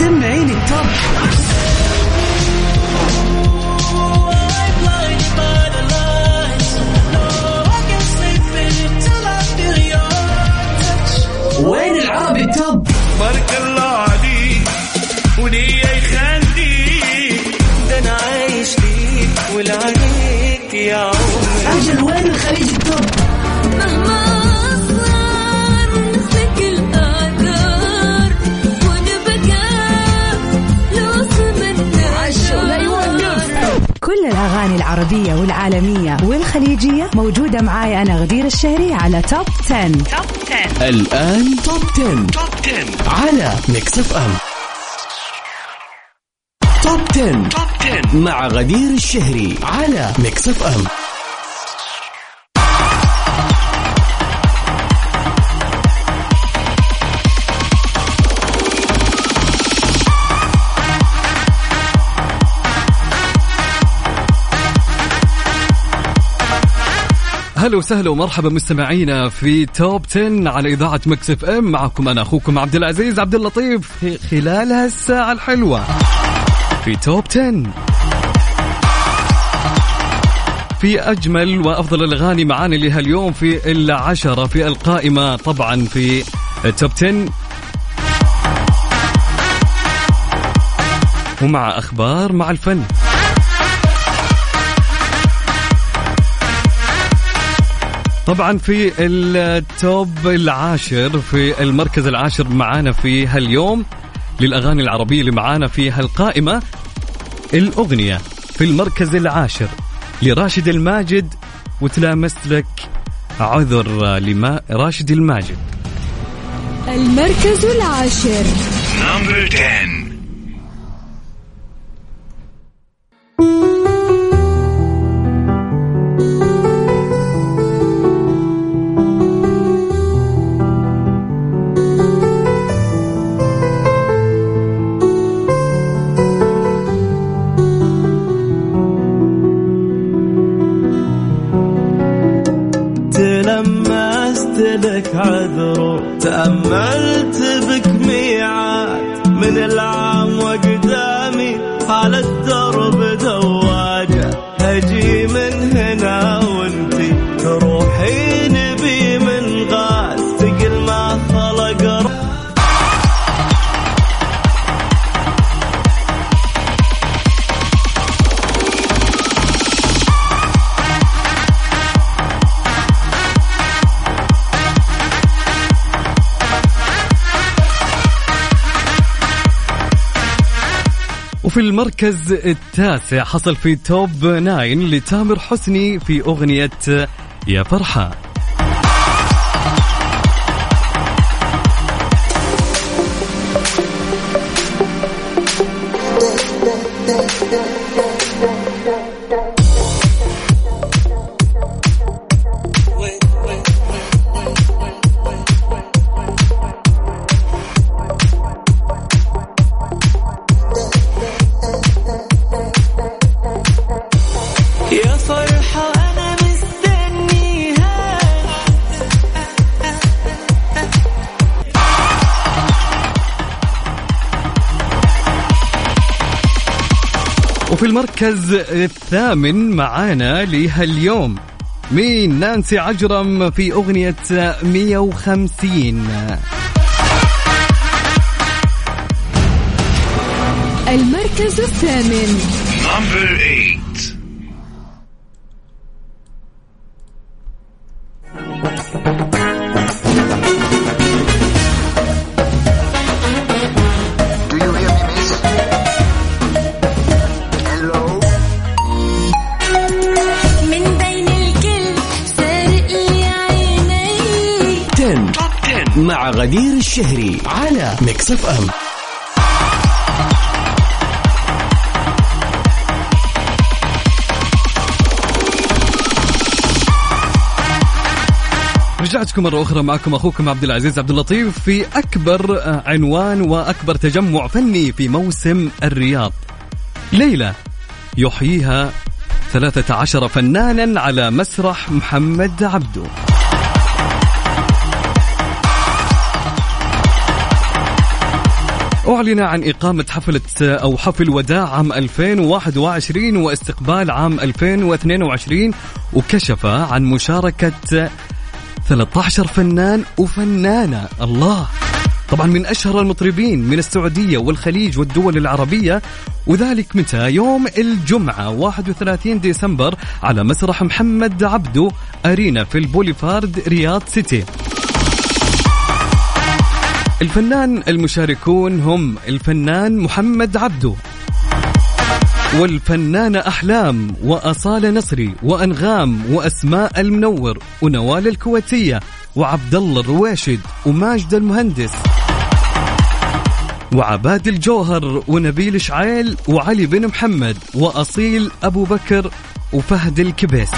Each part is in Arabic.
سمعيني التوب. العربية والعالمية والخليجية موجودة معاي أنا غدير الشهري على Top 10. الآن Top 10. Top 10 على Mix FM Top 10. Top 10 مع غدير الشهري على Mix FM هلا وسهلا ومرحبا مستمعينا في Top 10 على إذاعة Mix FM. معكم أنا أخوكم عبد العزيز عبد اللطيف خلال هالساعة الحلوة في Top 10 في أجمل وأفضل الأغاني معانا لهاليوم في العشرة في القائمة طبعا في Top 10 ومع أخبار مع الفن. طبعا في ال Top العاشر في المركز العاشر معانا في هاليوم للأغاني العربية اللي معانا في هالقائمة الأغنية في المركز العاشر لراشد الماجد وتلمست لك عذر لما راشد الماجد. المركز العاشر. number 10 ميعاد من وفي المركز التاسع حصل في توب 9 لتامر حسني في أغنية يا فرحة. المركز الثامن معانا لهاليوم. مين؟ نانسي عجرم في أغنية 150 المركز الثامن. نمبر 8 مع غدير الشهري على Mix FM رجعتكم مرة أخرى معكم أخوكم عبد العزيز عبد اللطيف في أكبر آه، عنوان وأكبر تجمع فني في موسم الرياض. ليلة يحييها 13 فنانا على مسرح محمد عبده. أعلن عن إقامة حفلة أو حفل وداع عام 2021 واستقبال عام 2022 وكشف عن مشاركة 13 فنان وفنانة. الله! طبعا من أشهر المطربين من السعودية والخليج والدول العربية وذلك متى؟ يوم الجمعة 31 ديسمبر على مسرح محمد عبدو أرينا في البوليفارد رياض سيتي. الفنان المشاركون هم الفنان محمد عبدو والفنانة أحلام وأصالة نصري وأنغام وأسماء المنور ونوال الكويتية وعبد الله الرويشد وماجد المهندس وعباد الجوهر ونبيل شعيل وعلي بن محمد وأصيل أبو بكر وفهد الكبيسي.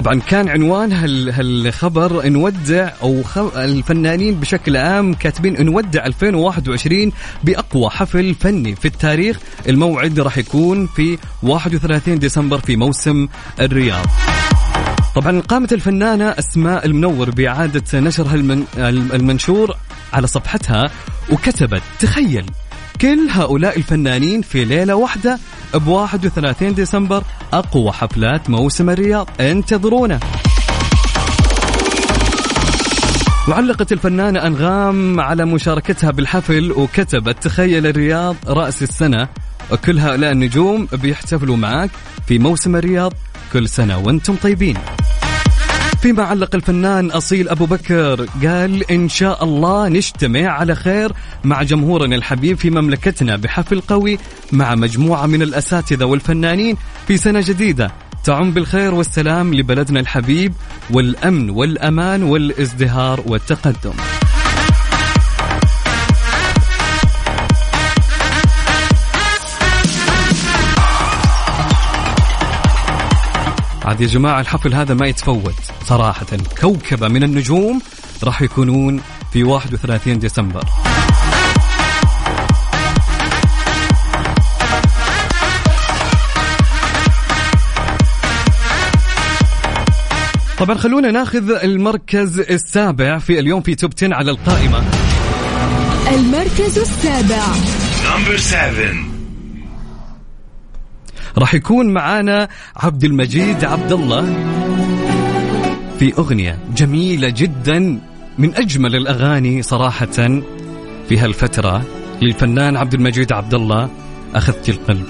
طبعا كان عنوان هال هالخبر نودع أو. الفنانين بشكل عام كاتبين نودع 2021 بأقوى حفل فني في التاريخ الموعد راح يكون في 31 ديسمبر في موسم الرياض طبعا قامت الفنانة أسماء المنور بإعادة نشر المن... المنشور على صفحتها وكتبت تخيل كل هؤلاء الفنانين في ليلة واحدة ب 31 ديسمبر أقوى حفلات موسم الرياض. انتظرونا. وعلقت الفنانة أنغام على مشاركتها بالحفل وكتبت تخيل الرياض رأس السنة. وكل هؤلاء النجوم بيحتفلوا معك في موسم الرياض كل سنة وأنتم طيبين. فيما علق الفنان أصيل أبو بكر قال إن شاء الله نجتمع على خير مع جمهورنا الحبيب في مملكتنا بحفل قوي مع مجموعة من الأساتذة والفنانين في سنة جديدة. تعم بالخير والسلام لبلدنا الحبيب والأمن والأمان والازدهار والتقدم. عاد يا جماعة الحفل هذا ما يتفوت. صراحة كوكبة من النجوم راح يكونون في 31 ديسمبر. طبعا خلونا ناخذ المركز السابع في اليوم في توب 10 على القائمة. المركز السابع. Number seven. راح يكون معانا عبد المجيد عبد الله في أغنية جميلة جدا من أجمل الأغاني صراحة في هالفترة للفنان عبد المجيد عبد الله أخذت القلب.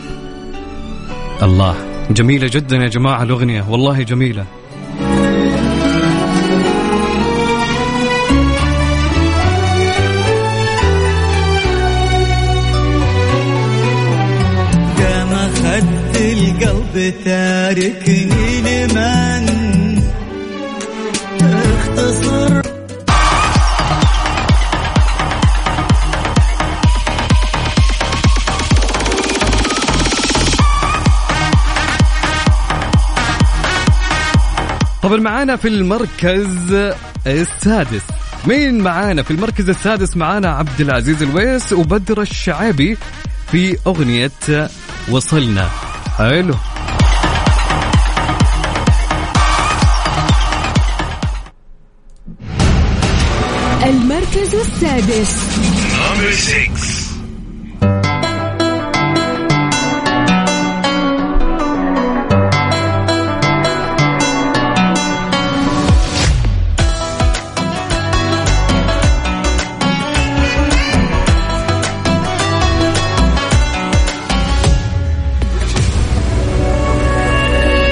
الله جميلة جدا يا جماعة الأغنية والله جميلة. القلب تاركني لمن اختصر. طبعا معانا في المركز السادس. مين معانا في المركز السادس؟ معانا عبد العزيز الويس وبدر الشعابي في أغنية وصلنا. حلو. المركز السادس.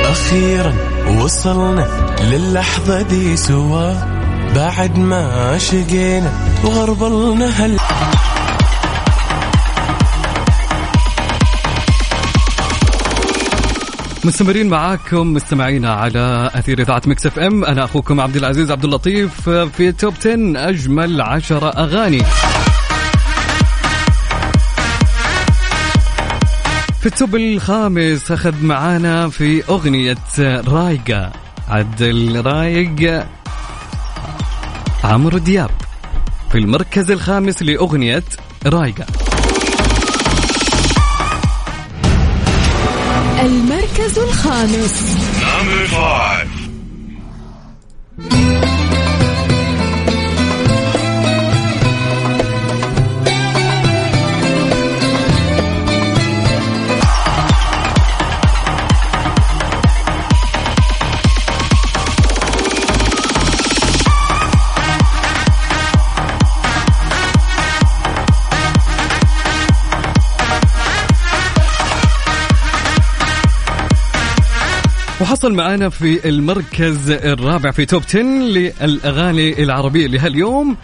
أخيرا وصلنا للحظة دي سوا بعد ما شقينا وغربلنا هل مستمرين معاكم مستمعينا على أثير إذاعة Mix FM. أنا أخوكم عبد العزيز عبد اللطيف في Top 10 أجمل 10 أغاني. في التوب الخامس أخذ معانا في أغنية رايقة عد الرايق عمرو دياب. في المركز الخامس لأغنية رايقة. المركز الخامس. وحصل معنا في المركز الرابع في توب 10 للأغاني العربية لهاليوم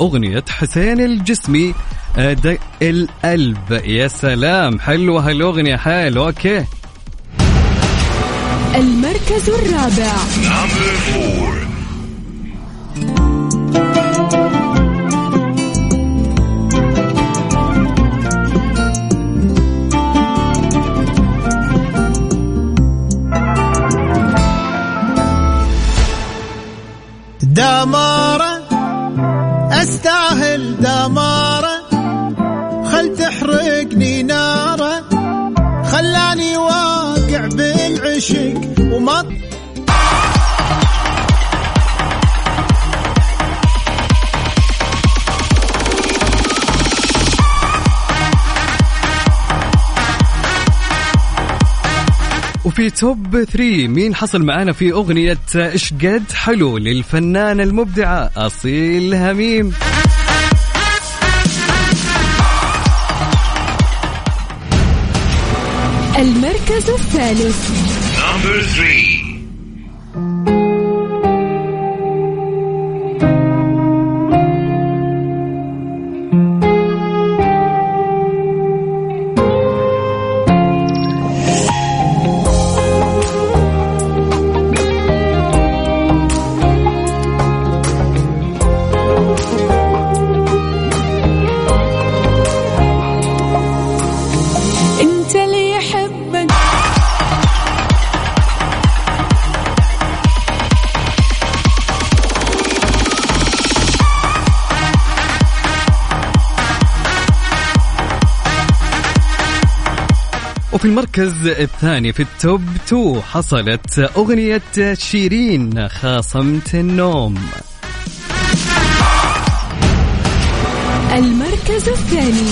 أغنية حسين الجسمي آه، دق القلب. يا سلام حلوة هالأغنية حلو أوكي. المركز الرابع. في توب 3 مين حصل معانا في أغنية إيش قد حلو للفنانة المبدعة أصيل هميم المركز الثالث. وفي المركز الثاني في التوب 2 حصلت أغنية شيرين خاصمت النوم. المركز الثاني.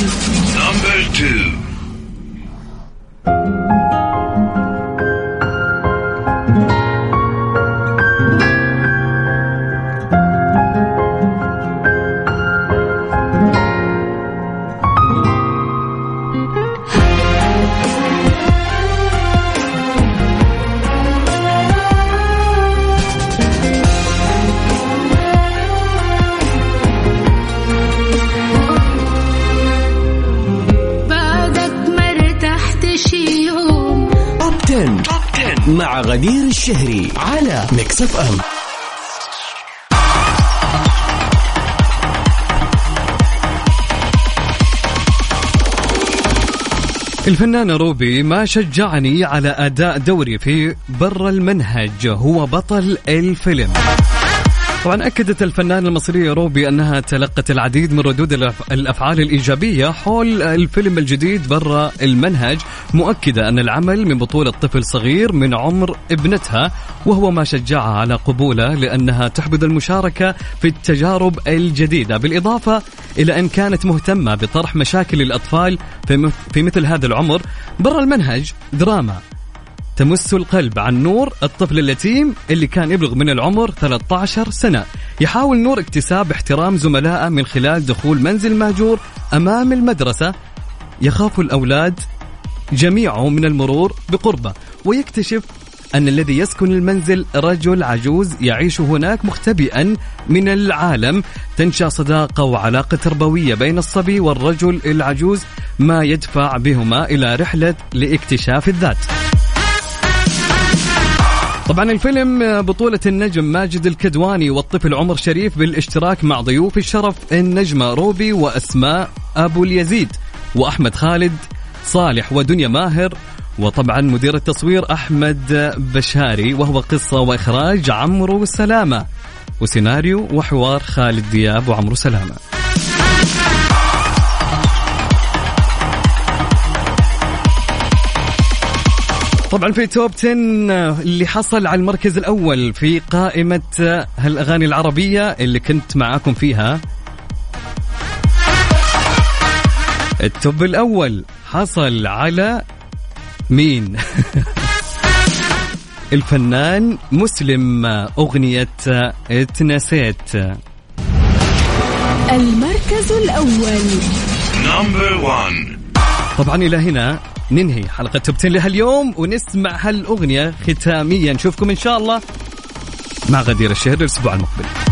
غدير الشهري على Mix FM الفنان روبي ما شجعني على أداء دوري في برا المنهج هو بطل الفيلم. طبعا أكدت الفنانة المصرية روبي أنها تلقت العديد من ردود الأف- الأفعال الإيجابية حول الفيلم الجديد برا المنهج مؤكدة أن العمل من بطولة طفل صغير من عمر ابنتها وهو ما شجعها على قبوله لأنها تحبذ المشاركة في التجارب الجديدة. بالإضافة إلى أن كانت مهتمة بطرح مشاكل الأطفال في مثل هذا العمر برا المنهج دراما. تمس القلب عن نور الطفل اليتيم اللي كان يبلغ من العمر 13 سنة. يحاول نور اكتساب احترام زملائه من خلال دخول منزل مهجور أمام المدرسة. يخاف الأولاد جميعه من المرور بقربه ويكتشف أن الذي يسكن المنزل رجل عجوز يعيش هناك مختبئا من العالم. تنشأ صداقة وعلاقة تربوية بين الصبي والرجل العجوز ما يدفع بهما إلى رحلة لاكتشاف الذات. طبعا الفيلم بطولة النجم ماجد الكدواني والطفل عمر شريف بالاشتراك مع ضيوف الشرف النجمة روبي وأسماء أبو اليزيد وأحمد خالد صالح ودنيا ماهر وطبعا مدير التصوير أحمد بشاري وهو قصة وإخراج عمرو سلامة وسيناريو وحوار خالد دياب وعمرو سلامة. طبعا في توب 10 اللي حصل على المركز الأول في قائمة هالأغاني العربية اللي كنت معاكم فيها التوب الأول حصل على مين؟ الفنان مسلم أغنية اتنسيت المركز الأول Number one. طبعا إلى هنا ننهي حلقة توب 10 لهاليوم ونسمع هالأغنية ختاميا. نشوفكم إن شاء الله مع غدير الشهر الأسبوع المقبل.